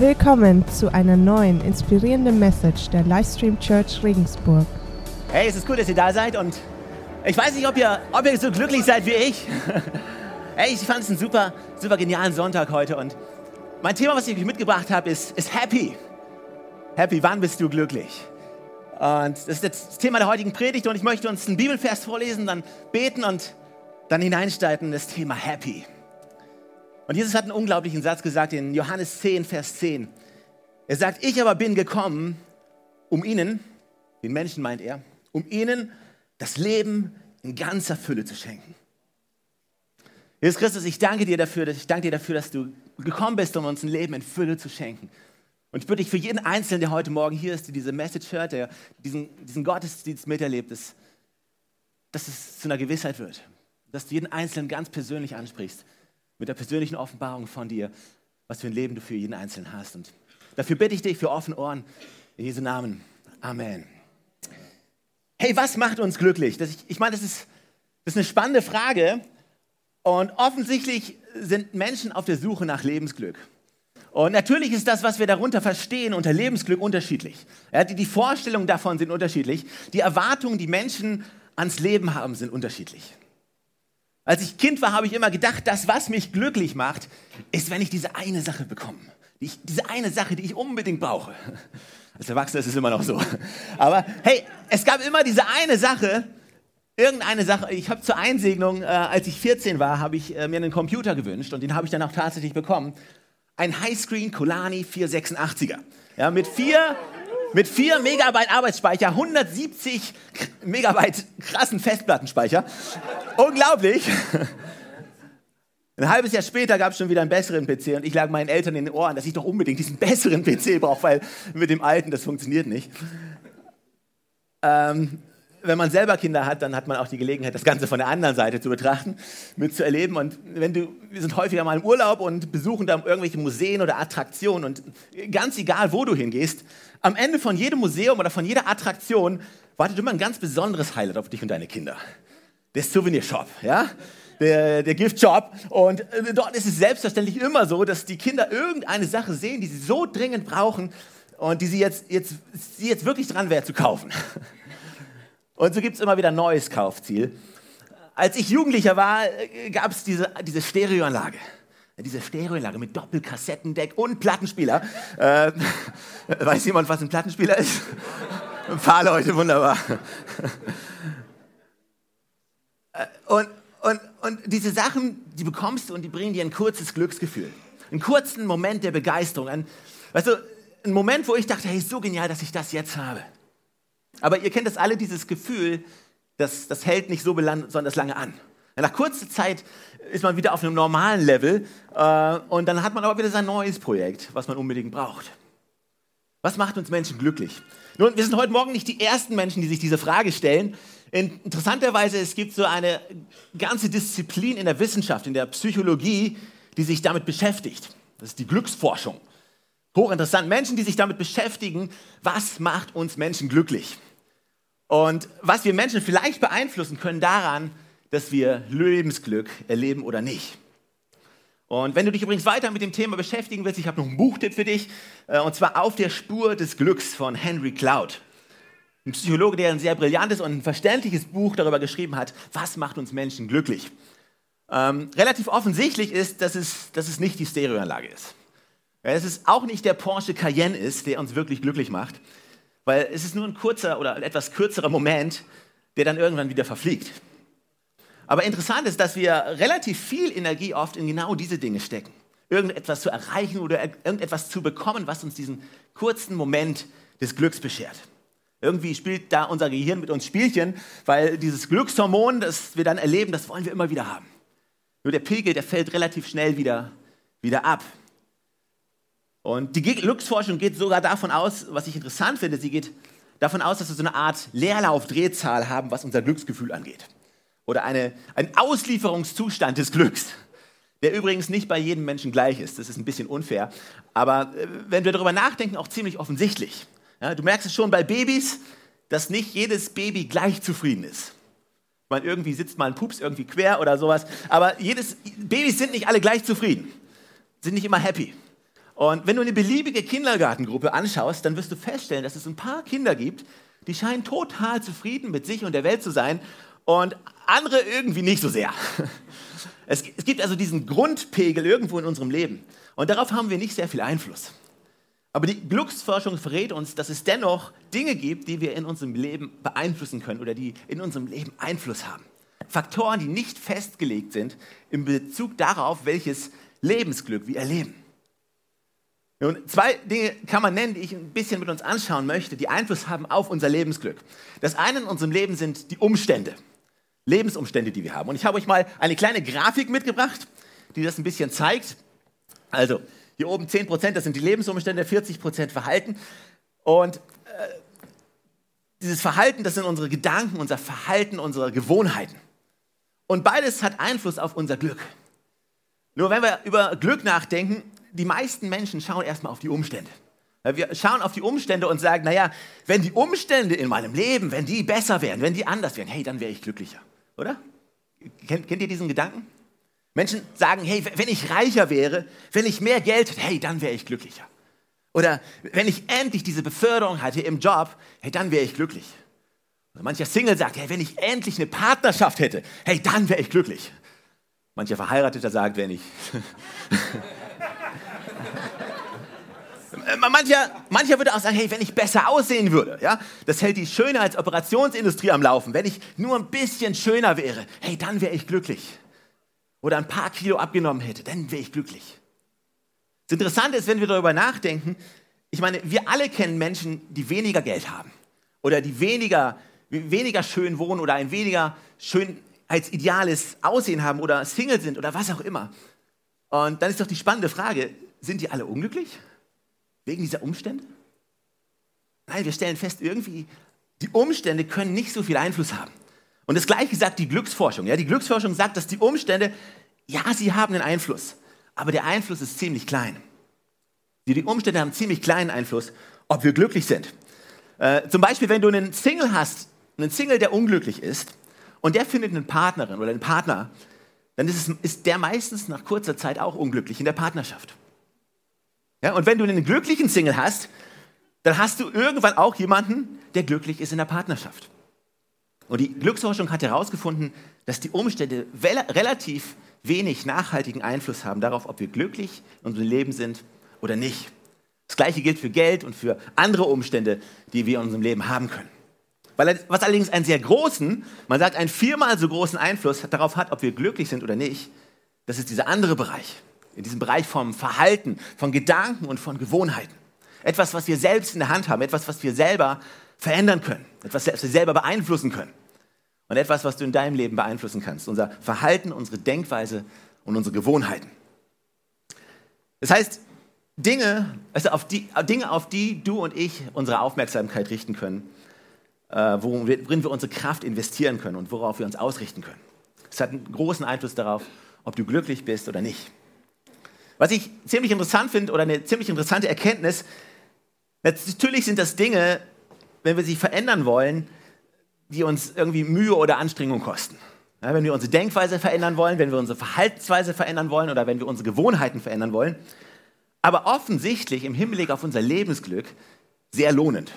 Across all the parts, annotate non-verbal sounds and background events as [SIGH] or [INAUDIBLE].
Willkommen zu einer neuen inspirierenden Message der Livestream Church Regensburg. Hey, es ist gut, dass ihr da seid und ich weiß nicht, ob ihr, ob ihr so glücklich seid wie ich. [LAUGHS] hey, ich fand es einen super, super genialen Sonntag heute und mein Thema, was ich euch mitgebracht habe, ist, ist Happy. Happy, wann bist du glücklich? Und das ist das Thema der heutigen Predigt und ich möchte uns einen Bibelvers vorlesen, dann beten und dann hineinsteigen in das Thema Happy. Und Jesus hat einen unglaublichen Satz gesagt in Johannes 10, Vers 10. Er sagt, ich aber bin gekommen, um ihnen, den Menschen meint er, um ihnen das Leben in ganzer Fülle zu schenken. Jesus Christus, ich danke dir dafür, dass ich danke dir dafür, dass du gekommen bist, um uns ein Leben in Fülle zu schenken. Und ich bitte dich für jeden Einzelnen, der heute Morgen hier ist, der diese Message hört, der diesen, diesen Gottesdienst miterlebt, dass, dass es zu einer Gewissheit wird. Dass du jeden Einzelnen ganz persönlich ansprichst mit der persönlichen Offenbarung von dir, was für ein Leben du für jeden Einzelnen hast. Und dafür bitte ich dich für offene Ohren. In Jesu Namen. Amen. Hey, was macht uns glücklich? Das, ich, ich meine, das ist, das ist eine spannende Frage. Und offensichtlich sind Menschen auf der Suche nach Lebensglück. Und natürlich ist das, was wir darunter verstehen, unter Lebensglück unterschiedlich. Ja, die, die Vorstellungen davon sind unterschiedlich. Die Erwartungen, die Menschen ans Leben haben, sind unterschiedlich. Als ich Kind war, habe ich immer gedacht, das, was mich glücklich macht, ist, wenn ich diese eine Sache bekomme. Die diese eine Sache, die ich unbedingt brauche. Als Erwachsener ist es immer noch so. Aber hey, es gab immer diese eine Sache, irgendeine Sache. Ich habe zur Einsegnung, äh, als ich 14 war, habe ich äh, mir einen Computer gewünscht und den habe ich dann auch tatsächlich bekommen. Ein Highscreen Colani 486er. Ja, mit vier mit 4 Megabyte Arbeitsspeicher, 170 Megabyte krassen Festplattenspeicher. Unglaublich. Ein halbes Jahr später gab es schon wieder einen besseren PC und ich lag meinen Eltern in den Ohren, dass ich doch unbedingt diesen besseren PC brauche, weil mit dem alten das funktioniert nicht. Ähm, wenn man selber Kinder hat, dann hat man auch die Gelegenheit, das Ganze von der anderen Seite zu betrachten, mitzuerleben. Und wenn du, wir sind häufiger mal im Urlaub und besuchen da irgendwelche Museen oder Attraktionen und ganz egal, wo du hingehst, am Ende von jedem Museum oder von jeder Attraktion wartet immer ein ganz besonderes Highlight auf dich und deine Kinder. Der Souvenirshop, ja? Der, der Giftshop. Und äh, dort ist es selbstverständlich immer so, dass die Kinder irgendeine Sache sehen, die sie so dringend brauchen und die sie jetzt, jetzt, sie jetzt wirklich dran wäre zu kaufen. Und so gibt es immer wieder ein neues Kaufziel. Als ich Jugendlicher war, äh, gab es diese, diese Stereoanlage. Diese Stereoanlage mit Doppelkassettendeck und Plattenspieler. Äh, [LAUGHS] weiß jemand, was ein Plattenspieler ist? [LAUGHS] Ein paar Leute, wunderbar. Äh, und, und, und diese Sachen, die bekommst du und die bringen dir ein kurzes Glücksgefühl. Einen kurzen Moment der Begeisterung. Ein, weißt du, ein Moment, wo ich dachte, hey, so genial, dass ich das jetzt habe. Aber ihr kennt das alle, dieses Gefühl, das, das hält nicht so besonders lange an. Nach kurzer Zeit ist man wieder auf einem normalen Level äh, und dann hat man aber wieder sein neues Projekt, was man unbedingt braucht. Was macht uns Menschen glücklich? Nun, wir sind heute Morgen nicht die ersten Menschen, die sich diese Frage stellen. Interessanterweise, es gibt so eine ganze Disziplin in der Wissenschaft, in der Psychologie, die sich damit beschäftigt. Das ist die Glücksforschung. Hochinteressant. Menschen, die sich damit beschäftigen, was macht uns Menschen glücklich? Und was wir Menschen vielleicht beeinflussen können daran, dass wir Lebensglück erleben oder nicht. Und wenn du dich übrigens weiter mit dem Thema beschäftigen willst, ich habe noch einen Buchtipp für dich, äh, und zwar Auf der Spur des Glücks von Henry Cloud. Ein Psychologe, der ein sehr brillantes und ein verständliches Buch darüber geschrieben hat, was macht uns Menschen glücklich. Ähm, relativ offensichtlich ist, dass es, dass es nicht die Stereoanlage ist. Dass es auch nicht der Porsche Cayenne ist, der uns wirklich glücklich macht, weil es ist nur ein kurzer oder etwas kürzerer Moment, der dann irgendwann wieder verfliegt. Aber interessant ist, dass wir relativ viel Energie oft in genau diese Dinge stecken. Irgendetwas zu erreichen oder irgendetwas zu bekommen, was uns diesen kurzen Moment des Glücks beschert. Irgendwie spielt da unser Gehirn mit uns Spielchen, weil dieses Glückshormon, das wir dann erleben, das wollen wir immer wieder haben. Nur der Pegel, der fällt relativ schnell wieder, wieder ab. Und die Glücksforschung geht sogar davon aus, was ich interessant finde, sie geht davon aus, dass wir so eine Art Leerlaufdrehzahl haben, was unser Glücksgefühl angeht. Oder eine, ein Auslieferungszustand des Glücks, der übrigens nicht bei jedem Menschen gleich ist. Das ist ein bisschen unfair. Aber äh, wenn wir darüber nachdenken, auch ziemlich offensichtlich. Ja, du merkst es schon bei Babys, dass nicht jedes Baby gleich zufrieden ist. Man irgendwie sitzt mal ein Pups irgendwie quer oder sowas. Aber jedes, Babys sind nicht alle gleich zufrieden, sind nicht immer happy. Und wenn du eine beliebige Kindergartengruppe anschaust, dann wirst du feststellen, dass es ein paar Kinder gibt, die scheinen total zufrieden mit sich und der Welt zu sein und andere irgendwie nicht so sehr. [LAUGHS] Es, es gibt also diesen Grundpegel irgendwo in unserem Leben und darauf haben wir nicht sehr viel Einfluss. Aber die Glücksforschung verrät uns, dass es dennoch Dinge gibt, die wir in unserem Leben beeinflussen können oder die in unserem Leben Einfluss haben. Faktoren, die nicht festgelegt sind in Bezug darauf, welches Lebensglück wir erleben. Nun, zwei Dinge kann man nennen, die ich ein bisschen mit uns anschauen möchte, die Einfluss haben auf unser Lebensglück. Das eine in unserem Leben sind die Umstände, Lebensumstände, die wir haben. Und ich habe euch mal eine kleine Grafik mitgebracht, die das ein bisschen zeigt. Also, hier oben 10 Prozent, das sind die Lebensumstände, 40 Prozent Verhalten. Und äh, dieses Verhalten, das sind unsere Gedanken, unser Verhalten, unsere Gewohnheiten. Und beides hat Einfluss auf unser Glück. Nur wenn wir über Glück nachdenken, die meisten Menschen schauen erstmal auf die Umstände. Wir schauen auf die Umstände und sagen, naja, wenn die Umstände in meinem Leben, wenn die besser wären, wenn die anders wären, hey, dann wäre ich glücklicher, oder? Kennt, kennt ihr diesen Gedanken? Menschen sagen, hey, wenn ich reicher wäre, wenn ich mehr Geld hätte, hey, dann wäre ich glücklicher. Oder wenn ich endlich diese Beförderung hatte im Job, hey, dann wäre ich glücklich. Oder mancher Single sagt, hey, wenn ich endlich eine Partnerschaft hätte, hey, dann wäre ich glücklich. Mancher Verheirateter sagt, wenn ich Äh, [LAUGHS] mancher, mancher würde auch sagen, hey, wenn ich besser aussehen würde, ja, das hält die Schönheitsoperationsindustrie am Laufen. Wenn ich nur ein bisschen schöner wäre, hey, dann wäre ich glücklich. Oder ein paar Kilo abgenommen hätte, dann wäre ich glücklich. Das Interessante ist, wenn wir darüber nachdenken, ich meine, wir alle kennen Menschen, die weniger Geld haben oder die weniger, weniger schön wohnen oder ein weniger schönheitsideales Aussehen haben oder Single sind oder was auch immer. Und dann ist doch die spannende Frage, sind die alle unglücklich? Wegen dieser Umstände? Nein, wir stellen fest, irgendwie, die Umstände können nicht so viel Einfluss haben. Und das Gleiche sagt die Glücksforschung. Ja? Die Glücksforschung sagt, dass die Umstände, ja, sie haben einen Einfluss, aber der Einfluss ist ziemlich klein. Die Umstände haben ziemlich kleinen Einfluss, ob wir glücklich sind. Äh, zum Beispiel, wenn du einen Single hast, einen Single, der unglücklich ist, und der findet eine Partnerin oder einen Partner, dann ist, es, ist der meistens nach kurzer Zeit auch unglücklich in der Partnerschaft. Ja, und wenn du einen glücklichen Single hast, dann hast du irgendwann auch jemanden, der glücklich ist in der Partnerschaft. Und die Glücksforschung hat herausgefunden, dass die Umstände relativ wenig nachhaltigen Einfluss haben darauf, ob wir glücklich in unserem Leben sind oder nicht. Das gleiche gilt für Geld und für andere Umstände, die wir in unserem Leben haben können. Weil, was allerdings einen sehr großen, man sagt einen viermal so großen Einfluss darauf hat, ob wir glücklich sind oder nicht, das ist dieser andere Bereich in diesem Bereich vom Verhalten, von Gedanken und von Gewohnheiten. Etwas, was wir selbst in der Hand haben, etwas, was wir selber verändern können, etwas, was wir selber beeinflussen können. Und etwas, was du in deinem Leben beeinflussen kannst. Unser Verhalten, unsere Denkweise und unsere Gewohnheiten. Das heißt, Dinge, also auf die, Dinge, auf die du und ich unsere Aufmerksamkeit richten können, worin wir unsere Kraft investieren können und worauf wir uns ausrichten können. Es hat einen großen Einfluss darauf, ob du glücklich bist oder nicht. Was ich ziemlich interessant finde oder eine ziemlich interessante Erkenntnis, natürlich sind das Dinge, wenn wir sie verändern wollen, die uns irgendwie Mühe oder Anstrengung kosten. Ja, wenn wir unsere Denkweise verändern wollen, wenn wir unsere Verhaltensweise verändern wollen oder wenn wir unsere Gewohnheiten verändern wollen. Aber offensichtlich im Hinblick auf unser Lebensglück sehr lohnend.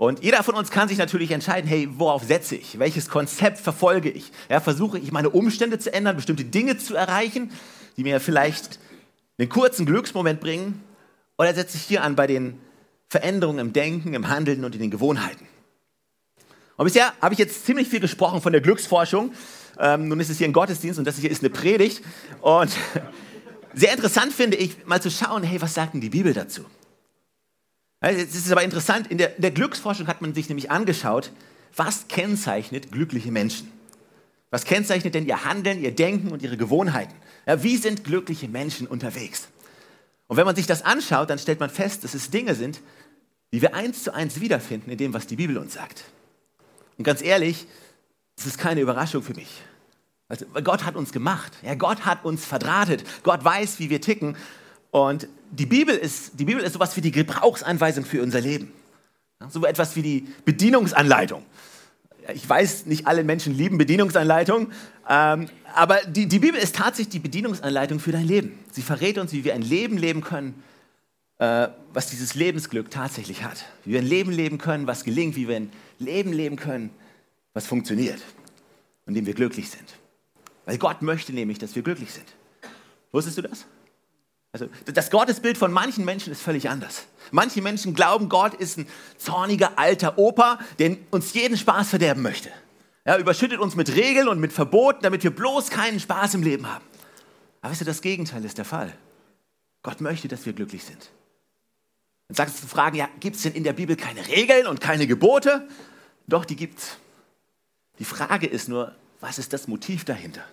Und jeder von uns kann sich natürlich entscheiden, hey, worauf setze ich? Welches Konzept verfolge ich? Ja, versuche ich meine Umstände zu ändern, bestimmte Dinge zu erreichen, die mir vielleicht einen kurzen Glücksmoment bringen oder setze ich hier an bei den Veränderungen im Denken, im Handeln und in den Gewohnheiten? Und bisher habe ich jetzt ziemlich viel gesprochen von der Glücksforschung. Ähm, nun ist es hier ein Gottesdienst und das hier ist eine Predigt. Und [LAUGHS] sehr interessant finde ich, mal zu schauen, hey, was sagt denn die Bibel dazu? Es ist aber interessant, in der, in der Glücksforschung hat man sich nämlich angeschaut, was kennzeichnet glückliche Menschen? Was kennzeichnet denn ihr Handeln, ihr Denken und ihre Gewohnheiten? Ja, wie sind glückliche Menschen unterwegs? Und wenn man sich das anschaut, dann stellt man fest, dass es Dinge sind, die wir eins zu eins wiederfinden in dem, was die Bibel uns sagt. Und ganz ehrlich, das ist keine Überraschung für mich. Also Gott hat uns gemacht. Ja, Gott hat uns verdrahtet. Gott weiß, wie wir ticken. Und die Bibel ist, die Bibel ist sowas wie die Gebrauchsanweisung für unser Leben. So etwas wie die Bedienungsanleitung. Ich weiß, nicht alle Menschen lieben Bedienungsanleitungen, ähm, aber die, die Bibel ist tatsächlich die Bedienungsanleitung für dein Leben. Sie verrät uns, wie wir ein Leben leben können, äh, was dieses Lebensglück tatsächlich hat. Wie wir ein Leben leben können, was gelingt, wie wir ein Leben leben können, was funktioniert und dem wir glücklich sind. Weil Gott möchte nämlich, dass wir glücklich sind. Wusstest du das? Also das Gottesbild von manchen Menschen ist völlig anders. Manche Menschen glauben, Gott ist ein zorniger alter Opa, der uns jeden Spaß verderben möchte. Er überschüttet uns mit Regeln und mit Verboten, damit wir bloß keinen Spaß im Leben haben. Aber weißt du, das Gegenteil ist der Fall. Gott möchte, dass wir glücklich sind. Dann sagst du zu fragen, ja, gibt es denn in der Bibel keine Regeln und keine Gebote? Doch, die gibt's. Die Frage ist nur, was ist das Motiv dahinter?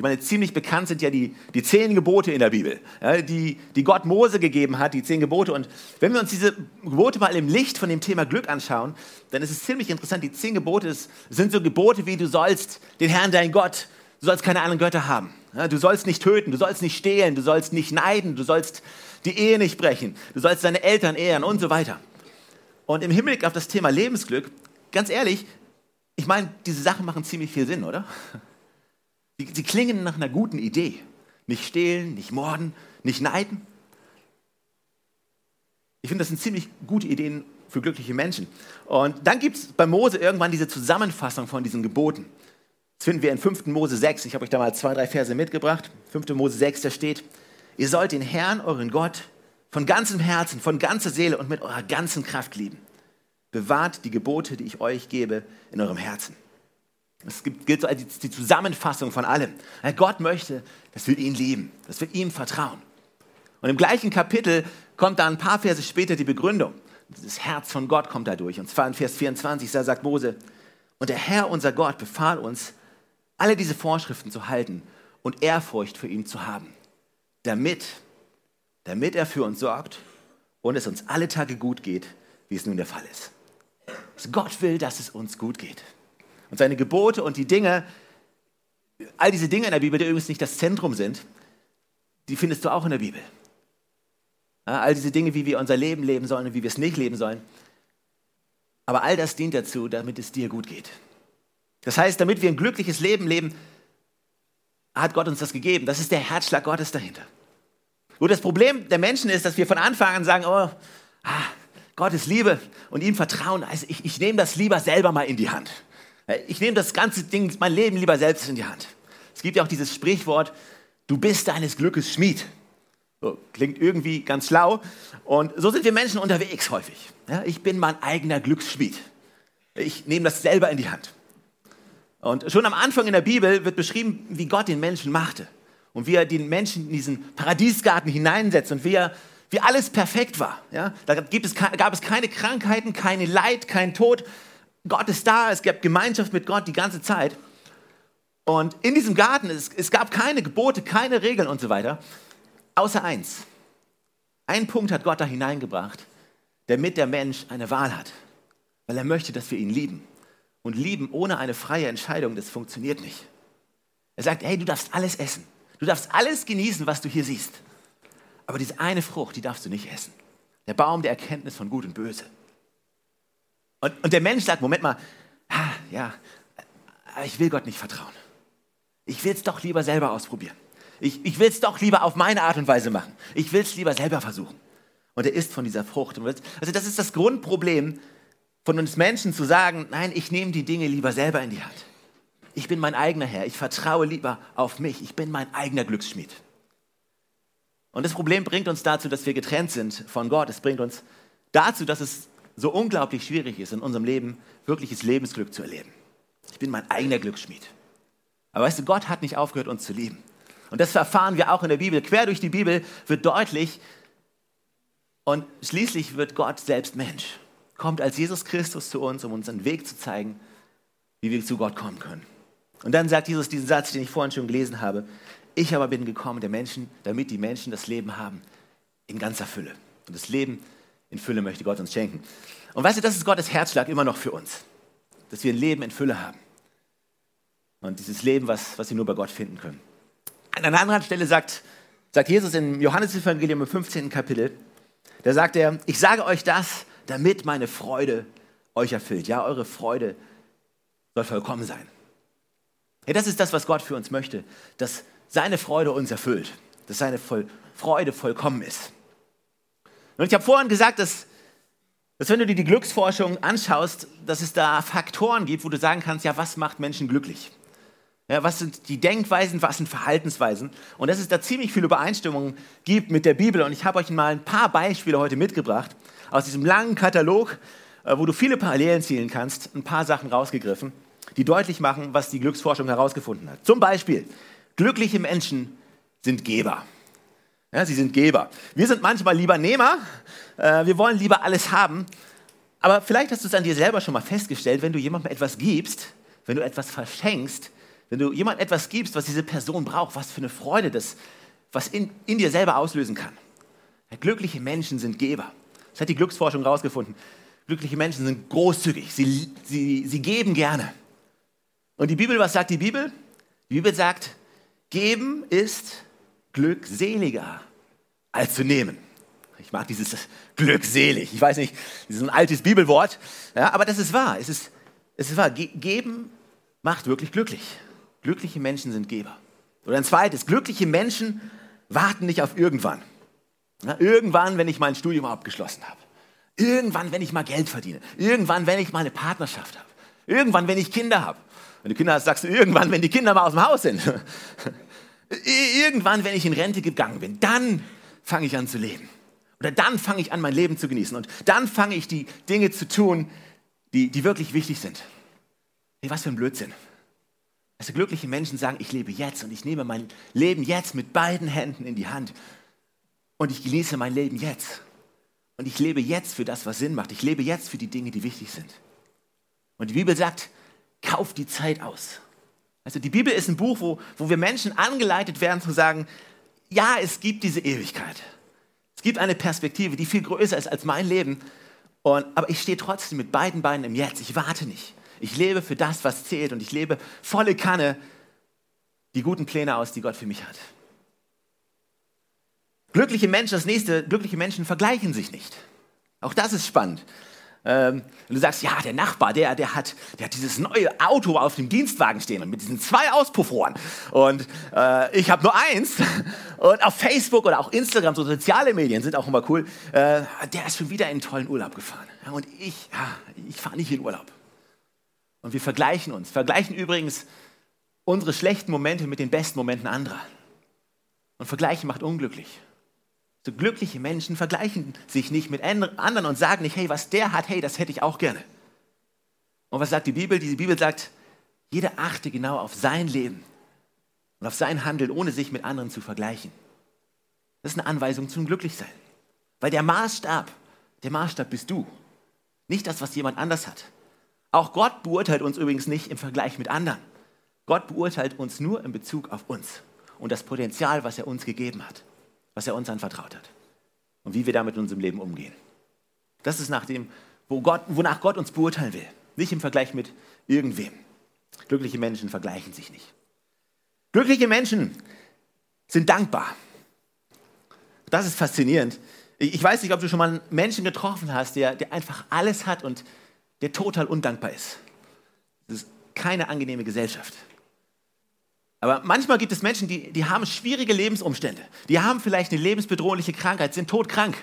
Ich meine, ziemlich bekannt sind ja die, die zehn Gebote in der Bibel, ja, die, die Gott Mose gegeben hat, die zehn Gebote. Und wenn wir uns diese Gebote mal im Licht von dem Thema Glück anschauen, dann ist es ziemlich interessant. Die zehn Gebote sind so Gebote wie du sollst den Herrn, dein Gott, du sollst keine anderen Götter haben. Ja, du sollst nicht töten, du sollst nicht stehlen, du sollst nicht neiden, du sollst die Ehe nicht brechen, du sollst deine Eltern ehren und so weiter. Und im Hinblick auf das Thema Lebensglück, ganz ehrlich, ich meine, diese Sachen machen ziemlich viel Sinn, oder? Sie klingen nach einer guten Idee. Nicht stehlen, nicht morden, nicht neiden. Ich finde, das sind ziemlich gute Ideen für glückliche Menschen. Und dann gibt es bei Mose irgendwann diese Zusammenfassung von diesen Geboten. Das finden wir in 5. Mose 6. Ich habe euch da mal zwei, drei Verse mitgebracht. 5. Mose 6, da steht, ihr sollt den Herrn, euren Gott, von ganzem Herzen, von ganzer Seele und mit eurer ganzen Kraft lieben. Bewahrt die Gebote, die ich euch gebe, in eurem Herzen. Es gilt so als die Zusammenfassung von allem. Gott möchte, dass wir ihn lieben, dass wir ihm vertrauen. Und im gleichen Kapitel kommt da ein paar Verse später die Begründung. Das Herz von Gott kommt da durch. Und zwar in Vers 24, da sagt Mose, und der Herr, unser Gott, befahl uns, alle diese Vorschriften zu halten und Ehrfurcht für ihn zu haben, damit, damit er für uns sorgt und es uns alle Tage gut geht, wie es nun der Fall ist. Also Gott will, dass es uns gut geht und seine Gebote und die Dinge, all diese Dinge in der Bibel, die übrigens nicht das Zentrum sind, die findest du auch in der Bibel. All diese Dinge, wie wir unser Leben leben sollen und wie wir es nicht leben sollen. Aber all das dient dazu, damit es dir gut geht. Das heißt, damit wir ein glückliches Leben leben, hat Gott uns das gegeben. Das ist der Herzschlag Gottes dahinter. Gut, das Problem der Menschen ist, dass wir von Anfang an sagen, oh, ah, Gott ist Liebe und ihm vertrauen. Also ich, ich nehme das lieber selber mal in die Hand. Ich nehme das ganze Ding, mein Leben lieber selbst in die Hand. Es gibt ja auch dieses Sprichwort, du bist deines Glückes Schmied. So, klingt irgendwie ganz schlau. Und so sind wir Menschen unterwegs häufig. Ja, ich bin mein eigener Glücksschmied. Ich nehme das selber in die Hand. Und schon am Anfang in der Bibel wird beschrieben, wie Gott den Menschen machte und wie er den Menschen in diesen Paradiesgarten hineinsetzt und wie, er, wie alles perfekt war. Ja, da gibt es, gab es keine Krankheiten, keine Leid, kein Tod, Gott ist da, es gab Gemeinschaft mit Gott die ganze Zeit. Und in diesem Garten, es, es gab keine Gebote, keine Regeln und so weiter, außer eins. Ein Punkt hat Gott da hineingebracht, damit der Mensch eine Wahl hat. Weil er möchte, dass wir ihn lieben. Und lieben ohne eine freie Entscheidung, das funktioniert nicht. Er sagt, hey, du darfst alles essen. Du darfst alles genießen, was du hier siehst. Aber diese eine Frucht, die darfst du nicht essen. Der Baum der Erkenntnis von Gut und Böse. Und, und der Mensch sagt, Moment mal, ja, ich will Gott nicht vertrauen. Ich will es doch lieber selber ausprobieren. Ich, ich will es doch lieber auf meine Art und Weise machen. Ich will es lieber selber versuchen. Und er isst von dieser Frucht. Also das ist das Grundproblem von uns Menschen zu sagen, nein, ich nehme die Dinge lieber selber in die Hand. Ich bin mein eigener Herr. Ich vertraue lieber auf mich. Ich bin mein eigener Glücksschmied. Und das Problem bringt uns dazu, dass wir getrennt sind von Gott. Es bringt uns dazu, dass es so unglaublich schwierig ist, in unserem Leben wirkliches Lebensglück zu erleben. Ich bin mein eigener Glücksschmied. Aber weißt du, Gott hat nicht aufgehört, uns zu lieben. Und das erfahren wir auch in der Bibel. Quer durch die Bibel wird deutlich, und schließlich wird Gott selbst Mensch. Kommt als Jesus Christus zu uns, um uns einen Weg zu zeigen, wie wir zu Gott kommen können. Und dann sagt Jesus diesen Satz, den ich vorhin schon gelesen habe. Ich aber bin gekommen, der Menschen, damit die Menschen das Leben haben in ganzer Fülle. Und das Leben in Fülle möchte Gott uns schenken. Und weißt du, das ist Gottes Herzschlag immer noch für uns, dass wir ein Leben in Fülle haben. Und dieses Leben, was, was wir nur bei Gott finden können. An einer anderen Stelle sagt, sagt Jesus im Johannesevangelium im 15. Kapitel, da sagt er, ich sage euch das, damit meine Freude euch erfüllt. Ja, eure Freude soll vollkommen sein. Ja, das ist das, was Gott für uns möchte, dass seine Freude uns erfüllt, dass seine Freude vollkommen ist. Und ich habe vorhin gesagt, dass, dass wenn du dir die Glücksforschung anschaust, dass es da Faktoren gibt, wo du sagen kannst, ja, was macht Menschen glücklich? Ja, was sind die Denkweisen, was sind Verhaltensweisen? Und dass es da ziemlich viele Übereinstimmungen gibt mit der Bibel. Und ich habe euch mal ein paar Beispiele heute mitgebracht aus diesem langen Katalog, äh, wo du viele Parallelen zielen kannst, ein paar Sachen rausgegriffen, die deutlich machen, was die Glücksforschung herausgefunden hat. Zum Beispiel, glückliche Menschen sind Geber. Ja, sie sind Geber. Wir sind manchmal lieber Nehmer. Äh, wir wollen lieber alles haben. Aber vielleicht hast du es an dir selber schon mal festgestellt, wenn du jemandem etwas gibst, wenn du etwas verschenkst, wenn du jemandem etwas gibst, was diese Person braucht, was für eine Freude das, was in, in dir selber auslösen kann. Ja, glückliche Menschen sind Geber. Das hat die Glücksforschung herausgefunden. Glückliche Menschen sind großzügig. Sie, sie, sie geben gerne. Und die Bibel, was sagt die Bibel? Die Bibel sagt, geben ist glückseliger als zu nehmen. Ich mag dieses glückselig. Ich weiß nicht, das ist ein altes Bibelwort, ja, aber das ist wahr. Es ist, es ist wahr. Geben macht wirklich glücklich. Glückliche Menschen sind Geber. Oder ein zweites, glückliche Menschen warten nicht auf irgendwann. Ja, irgendwann, wenn ich mein Studium abgeschlossen habe. Irgendwann, wenn ich mal Geld verdiene. Irgendwann, wenn ich mal eine Partnerschaft habe. Irgendwann, wenn ich Kinder habe. Wenn du Kinder hast, sagst du irgendwann, wenn die Kinder mal aus dem Haus sind. [LAUGHS] irgendwann, wenn ich in Rente gegangen bin. Dann fange ich an zu leben. Oder dann fange ich an, mein Leben zu genießen. Und dann fange ich die Dinge zu tun, die, die wirklich wichtig sind. Hey, was für ein Blödsinn. Also glückliche Menschen sagen, ich lebe jetzt und ich nehme mein Leben jetzt mit beiden Händen in die Hand und ich genieße mein Leben jetzt. Und ich lebe jetzt für das, was Sinn macht. Ich lebe jetzt für die Dinge, die wichtig sind. Und die Bibel sagt, kauf die Zeit aus. Also die Bibel ist ein Buch, wo, wo wir Menschen angeleitet werden zu sagen, ja, es gibt diese Ewigkeit. Es gibt eine Perspektive, die viel größer ist als mein Leben. Und, aber ich stehe trotzdem mit beiden Beinen im Jetzt. Ich warte nicht. Ich lebe für das, was zählt und ich lebe volle Kanne die guten Pläne aus, die Gott für mich hat. Glückliche Menschen, das nächste, glückliche Menschen vergleichen sich nicht. Auch das ist spannend. Ähm, und du sagst, ja, der Nachbar, der, der, hat, der hat dieses neue Auto auf dem Dienstwagen stehen und mit diesen zwei Auspuffohren. Und äh, ich habe nur eins. [LAUGHS] Und auf Facebook oder auch Instagram, so soziale Medien sind auch immer cool. Äh, der ist schon wieder in einen tollen Urlaub gefahren. Und ich, ja, ich fahre nicht in Urlaub. Und wir vergleichen uns. Vergleichen übrigens unsere schlechten Momente mit den besten Momenten anderer. Und Vergleichen macht unglücklich. So glückliche Menschen vergleichen sich nicht mit anderen und sagen nicht, hey, was der hat, hey, das hätte ich auch gerne. Und was sagt die Bibel? Die Bibel sagt, jeder achte genau auf sein Leben und auf sein Handeln, ohne sich mit anderen zu vergleichen. Das ist eine Anweisung zum Glücklichsein. Weil der Maßstab, der Maßstab bist du. Nicht das, was jemand anders hat. Auch Gott beurteilt uns übrigens nicht im Vergleich mit anderen. Gott beurteilt uns nur in Bezug auf uns und das Potenzial, was er uns gegeben hat, was er uns anvertraut hat und wie wir damit in unserem Leben umgehen. Das ist nach dem, wo Gott, wonach Gott uns beurteilen will, nicht im Vergleich mit irgendwem. Glückliche Menschen vergleichen sich nicht. Glückliche Menschen sind dankbar. Das ist faszinierend. Ich weiß nicht, ob du schon mal einen Menschen getroffen hast, der, der einfach alles hat und der total undankbar ist. Das ist keine angenehme Gesellschaft. Aber manchmal gibt es Menschen, die, die haben schwierige Lebensumstände. Die haben vielleicht eine lebensbedrohliche Krankheit, sind todkrank.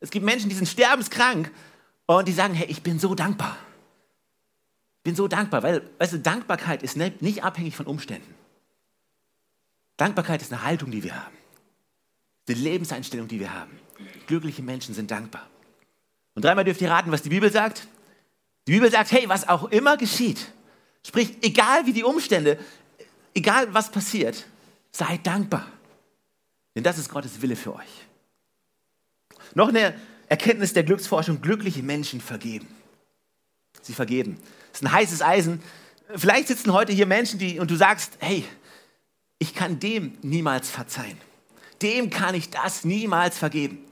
Es gibt Menschen, die sind sterbenskrank und die sagen, hey, ich bin so dankbar. Ich bin so dankbar, weil, weißt du, Dankbarkeit ist nicht abhängig von Umständen. Dankbarkeit ist eine Haltung, die wir haben. Eine Lebenseinstellung, die wir haben. Glückliche Menschen sind dankbar. Und dreimal dürft ihr raten, was die Bibel sagt. Die Bibel sagt, hey, was auch immer geschieht, sprich, egal wie die Umstände, egal was passiert, seid dankbar. Denn das ist Gottes Wille für euch. Noch eine Erkenntnis der Glücksforschung, glückliche Menschen vergeben. Sie vergeben. Das ist ein heißes Eisen. Vielleicht sitzen heute hier Menschen, die, und du sagst, hey, ich kann dem niemals verzeihen. Dem kann ich das niemals vergeben.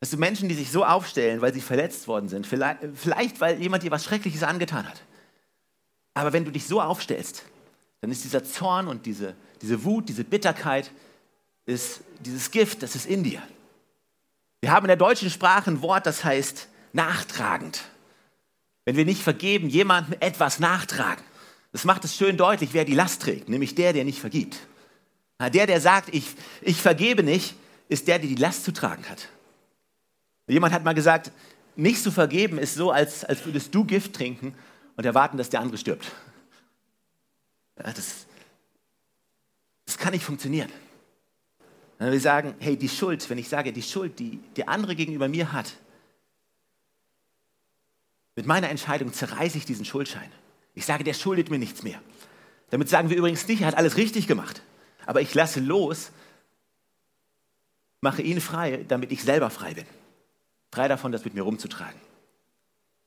Dass du Menschen, die sich so aufstellen, weil sie verletzt worden sind, vielleicht, vielleicht weil jemand dir was Schreckliches angetan hat. Aber wenn du dich so aufstellst, dann ist dieser Zorn und diese, diese Wut, diese Bitterkeit, ist dieses Gift, das ist in dir. Wir haben in der deutschen Sprache ein Wort, das heißt nachtragend. wenn wir nicht vergeben, jemandem etwas nachtragen. Das macht es schön deutlich, wer die Last trägt, nämlich der, der nicht vergibt. Der, der sagt, ich, ich vergebe nicht, ist der, der die Last zu tragen hat. Jemand hat mal gesagt, nicht zu vergeben ist so, als, als würdest du Gift trinken und erwarten, dass der andere stirbt. Das, das kann nicht funktionieren. Wenn wir sagen, hey, die Schuld, wenn ich sage, die Schuld, die der andere gegenüber mir hat, mit meiner Entscheidung zerreiße ich diesen Schuldschein. Ich sage, der schuldet mir nichts mehr. Damit sagen wir übrigens nicht, er hat alles richtig gemacht. Aber ich lasse los, mache ihn frei, damit ich selber frei bin. Frei davon, das mit mir rumzutragen.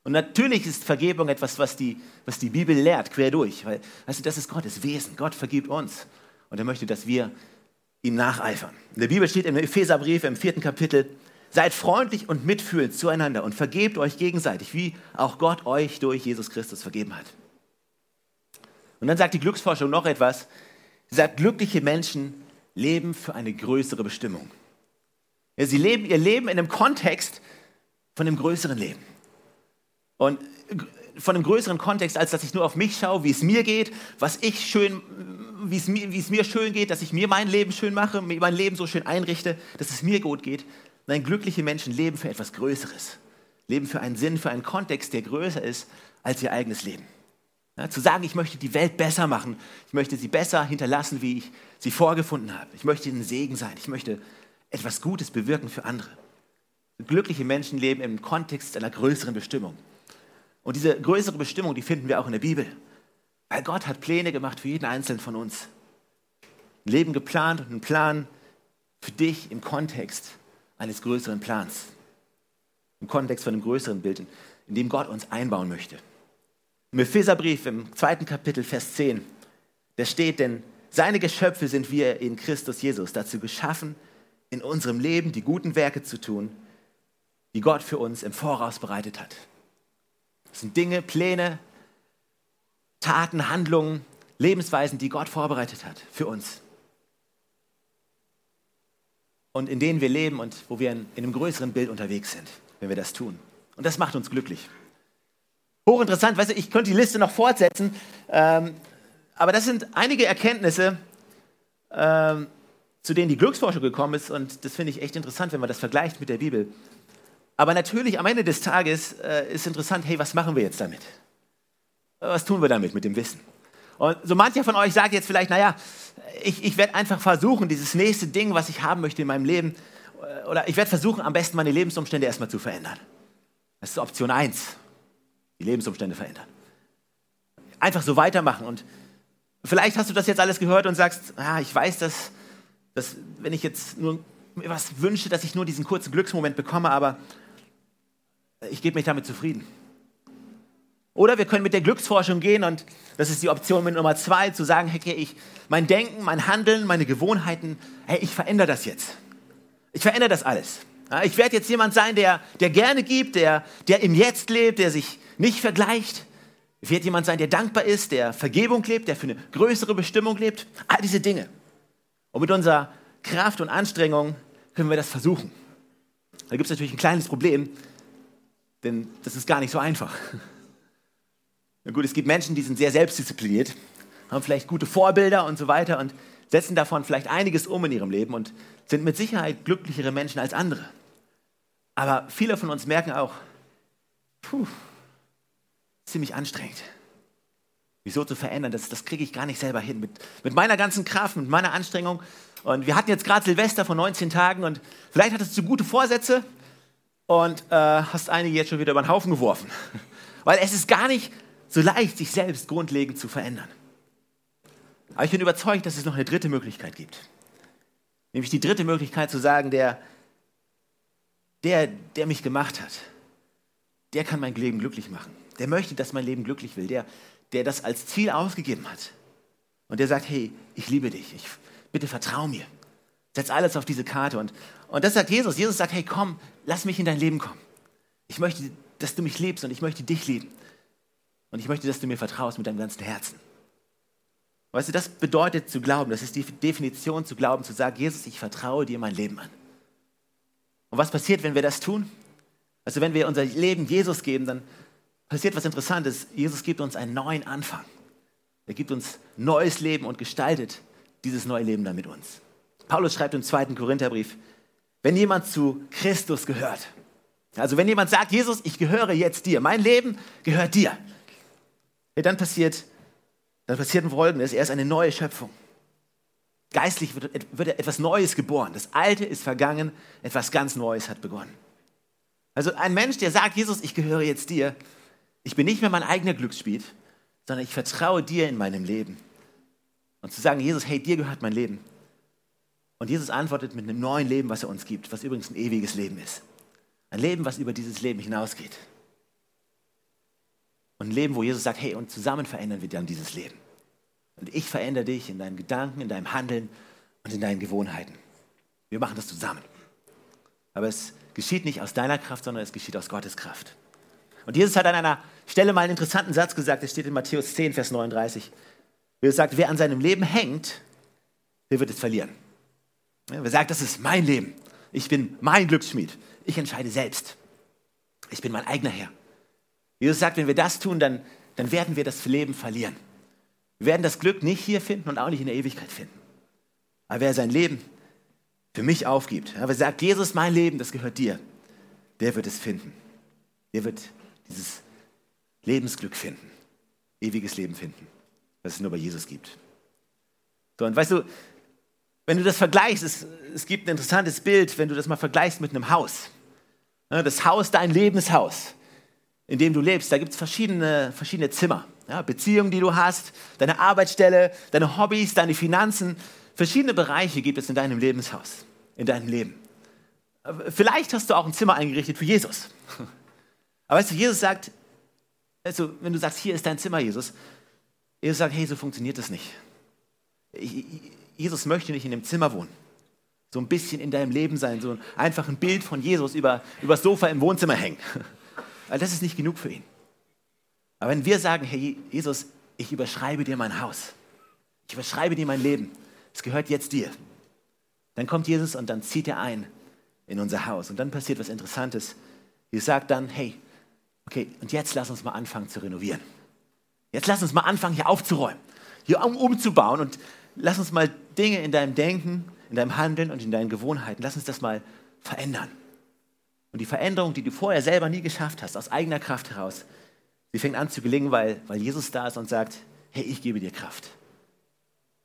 Und natürlich ist Vergebung etwas, was die, was die Bibel lehrt, quer durch. Weil, weißt du, das ist Gottes Wesen. Gott vergibt uns. Und er möchte, dass wir ihm nacheifern. In der Bibel steht im Epheserbrief im vierten Kapitel, seid freundlich und mitfühlend zueinander und vergebt euch gegenseitig, wie auch Gott euch durch Jesus Christus vergeben hat. Und dann sagt die Glücksforschung noch etwas. Sie sagt, glückliche Menschen leben für eine größere Bestimmung. Ja, sie leben ihr Leben in einem Kontext von einem größeren Leben. Und von einem größeren Kontext, als dass ich nur auf mich schaue, wie es mir geht, was ich schön, wie es mir, wie es mir schön geht, dass ich mir mein Leben schön mache, mein Leben so schön einrichte, dass es mir gut geht. Nein, glückliche Menschen leben für etwas Größeres. Leben für einen Sinn, für einen Kontext, der größer ist als ihr eigenes Leben. Ja, zu sagen, ich möchte die Welt besser machen, ich möchte sie besser hinterlassen, wie ich sie vorgefunden habe. Ich möchte ein Segen sein, ich möchte etwas Gutes bewirken für andere. Glückliche Menschen leben im Kontext einer größeren Bestimmung. Und diese größere Bestimmung, die finden wir auch in der Bibel. Weil Gott hat Pläne gemacht für jeden Einzelnen von uns. Ein Leben geplant und einen Plan für dich im Kontext eines größeren Plans. Im Kontext von einem größeren Bild, in dem Gott uns einbauen möchte. Im Epheserbrief im zweiten Kapitel, Vers 10, da steht, denn seine Geschöpfe sind wir in Christus Jesus dazu geschaffen, in unserem Leben die guten Werke zu tun, die Gott für uns im Voraus bereitet hat. Das sind Dinge, Pläne, Taten, Handlungen, Lebensweisen, die Gott vorbereitet hat für uns. Und in denen wir leben und wo wir in, einem größeren Bild unterwegs sind, wenn wir das tun. Und das macht uns glücklich. Hochinteressant, weißt du, ich könnte die Liste noch fortsetzen, ähm, aber das sind einige Erkenntnisse, ähm, zu denen die Glücksforschung gekommen ist und das finde ich echt interessant, wenn man das vergleicht mit der Bibel. Aber natürlich am Ende des Tages äh, ist interessant, hey, was machen wir jetzt damit? Was tun wir damit mit dem Wissen? Und so mancher von euch sagt jetzt vielleicht, naja, ich, ich werde einfach versuchen, dieses nächste Ding, was ich haben möchte in meinem Leben, äh, oder ich werde versuchen, am besten meine Lebensumstände erstmal zu verändern. Das ist Option 1, die Lebensumstände verändern. Einfach so weitermachen. Und vielleicht hast du das jetzt alles gehört und sagst, ah, ich weiß, dass, dass wenn ich jetzt nur was wünsche, dass ich nur diesen kurzen Glücksmoment bekomme, aber ich gebe mich damit zufrieden. Oder wir können mit der Glücksforschung gehen und das ist die Option mit Nummer zwei, zu sagen, hey, ich, mein Denken, mein Handeln, meine Gewohnheiten, hey, ich verändere das jetzt. Ich verändere das alles. Ich werde jetzt jemand sein, der, der gerne gibt, der, der im Jetzt lebt, der sich nicht vergleicht. Ich werde jemand sein, der dankbar ist, der Vergebung lebt, der für eine größere Bestimmung lebt. All diese Dinge. Und mit unserer Kraft und Anstrengung können wir das versuchen. Da gibt es natürlich ein kleines Problem, denn das ist gar nicht so einfach. Na gut, es gibt Menschen, die sind sehr selbstdiszipliniert, haben vielleicht gute Vorbilder und so weiter und setzen davon vielleicht einiges um in ihrem Leben und sind mit Sicherheit glücklichere Menschen als andere. Aber viele von uns merken auch, puh, ziemlich anstrengend. Wieso zu verändern, das, das kriege ich gar nicht selber hin. Mit, mit meiner ganzen Kraft, mit meiner Anstrengung. Und wir hatten jetzt gerade Silvester vor 19 Tagen und vielleicht hattest du gute Vorsätze und äh, hast einige jetzt schon wieder über den Haufen geworfen. [LAUGHS] Weil es ist gar nicht so leicht, sich selbst grundlegend zu verändern. Aber ich bin überzeugt, dass es noch eine dritte Möglichkeit gibt. Nämlich die dritte Möglichkeit zu sagen, der, der, der mich gemacht hat, der kann mein Leben glücklich machen. Der möchte, dass mein Leben glücklich will. Der, der das als Ziel ausgegeben hat. Und der sagt, hey, ich liebe dich. Ich, bitte vertrau mir. Setz alles auf diese Karte. Und, und das sagt Jesus. Jesus sagt, hey, komm, lass mich in dein Leben kommen. Ich möchte, dass du mich liebst und ich möchte dich lieben. Und ich möchte, dass du mir vertraust mit deinem ganzen Herzen. Weißt du, das bedeutet zu glauben. Das ist die Definition zu glauben, zu sagen, Jesus, ich vertraue dir mein Leben an. Und was passiert, wenn wir das tun? Also wenn wir unser Leben Jesus geben, dann passiert was Interessantes. Jesus gibt uns einen neuen Anfang. Er gibt uns neues Leben und gestaltet dieses neue Leben dann mit uns. Paulus schreibt im zweiten Korintherbrief, wenn jemand zu Christus gehört, also wenn jemand sagt, Jesus, ich gehöre jetzt dir, mein Leben gehört dir, dann passiert, dann passiert Folgendes, er ist eine neue Schöpfung. Geistlich wird, wird etwas Neues geboren. Das Alte ist vergangen, etwas ganz Neues hat begonnen. Also ein Mensch, der sagt, Jesus, ich gehöre jetzt dir, ich bin nicht mehr mein eigener Glücksspiel, sondern ich vertraue dir in meinem Leben. Und zu sagen, Jesus, hey, dir gehört mein Leben. Und Jesus antwortet mit einem neuen Leben, was er uns gibt, was übrigens ein ewiges Leben ist. Ein Leben, was über dieses Leben hinausgeht. Und ein Leben, wo Jesus sagt, hey, und zusammen verändern wir dann dieses Leben. Und ich verändere dich in deinen Gedanken, in deinem Handeln und in deinen Gewohnheiten. Wir machen das zusammen. Aber es geschieht nicht aus deiner Kraft, sondern es geschieht aus Gottes Kraft. Und Jesus hat an einer Stelle mal einen interessanten Satz gesagt, der steht in Matthäus 10, Vers 39. Er sagt, wer an seinem Leben hängt, der wird es verlieren. Wer sagt, das ist mein Leben, ich bin mein Glücksschmied, ich entscheide selbst, ich bin mein eigener Herr. Jesus sagt, wenn wir das tun, dann, dann werden wir das Leben verlieren. Wir werden das Glück nicht hier finden und auch nicht in der Ewigkeit finden. Aber wer sein Leben für mich aufgibt, wer sagt, Jesus, mein Leben, das gehört dir, der wird es finden. Der wird dieses Lebensglück finden, ewiges Leben finden, was es nur bei Jesus gibt. So, und weißt du, wenn du das vergleichst, es, es gibt ein interessantes Bild, wenn du das mal vergleichst mit einem Haus. Das Haus, dein Lebenshaus, in dem du lebst, da gibt es verschiedene, verschiedene Zimmer. Ja, Beziehungen, die du hast, deine Arbeitsstelle, deine Hobbys, deine Finanzen. Verschiedene Bereiche gibt es in deinem Lebenshaus, in deinem Leben. Vielleicht hast du auch ein Zimmer eingerichtet für Jesus. [LAUGHS] Aber weißt du, Jesus sagt, also wenn du sagst, hier ist dein Zimmer, Jesus, Jesus sagt, hey, so funktioniert das nicht. Jesus möchte nicht in dem Zimmer wohnen. So ein bisschen in deinem Leben sein, so einfach ein Bild von Jesus über, über das Sofa im Wohnzimmer hängen. [LAUGHS] Weil das ist nicht genug für ihn. Aber wenn wir sagen, hey Jesus, ich überschreibe dir mein Haus, ich überschreibe dir mein Leben, es gehört jetzt dir, dann kommt Jesus und dann zieht er ein in unser Haus. Und dann passiert was Interessantes. Jesus sagt dann, hey, okay, und jetzt lass uns mal anfangen zu renovieren. Jetzt lass uns mal anfangen, hier aufzuräumen, hier um, umzubauen und lass uns mal Dinge in deinem Denken, in deinem Handeln und in deinen Gewohnheiten, lass uns das mal verändern. Und die Veränderung, die du vorher selber nie geschafft hast, aus eigener Kraft heraus, sie fängt an zu gelingen, weil, weil Jesus da ist und sagt, hey, ich gebe dir Kraft.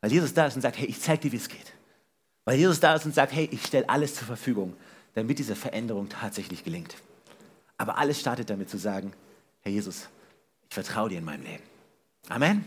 Weil Jesus da ist und sagt, hey, ich zeige dir, wie es geht. Weil Jesus da ist und sagt, hey, ich stelle alles zur Verfügung, damit diese Veränderung tatsächlich gelingt. Aber alles startet damit zu sagen, Herr Jesus, ich vertraue dir in meinem Leben. Amen.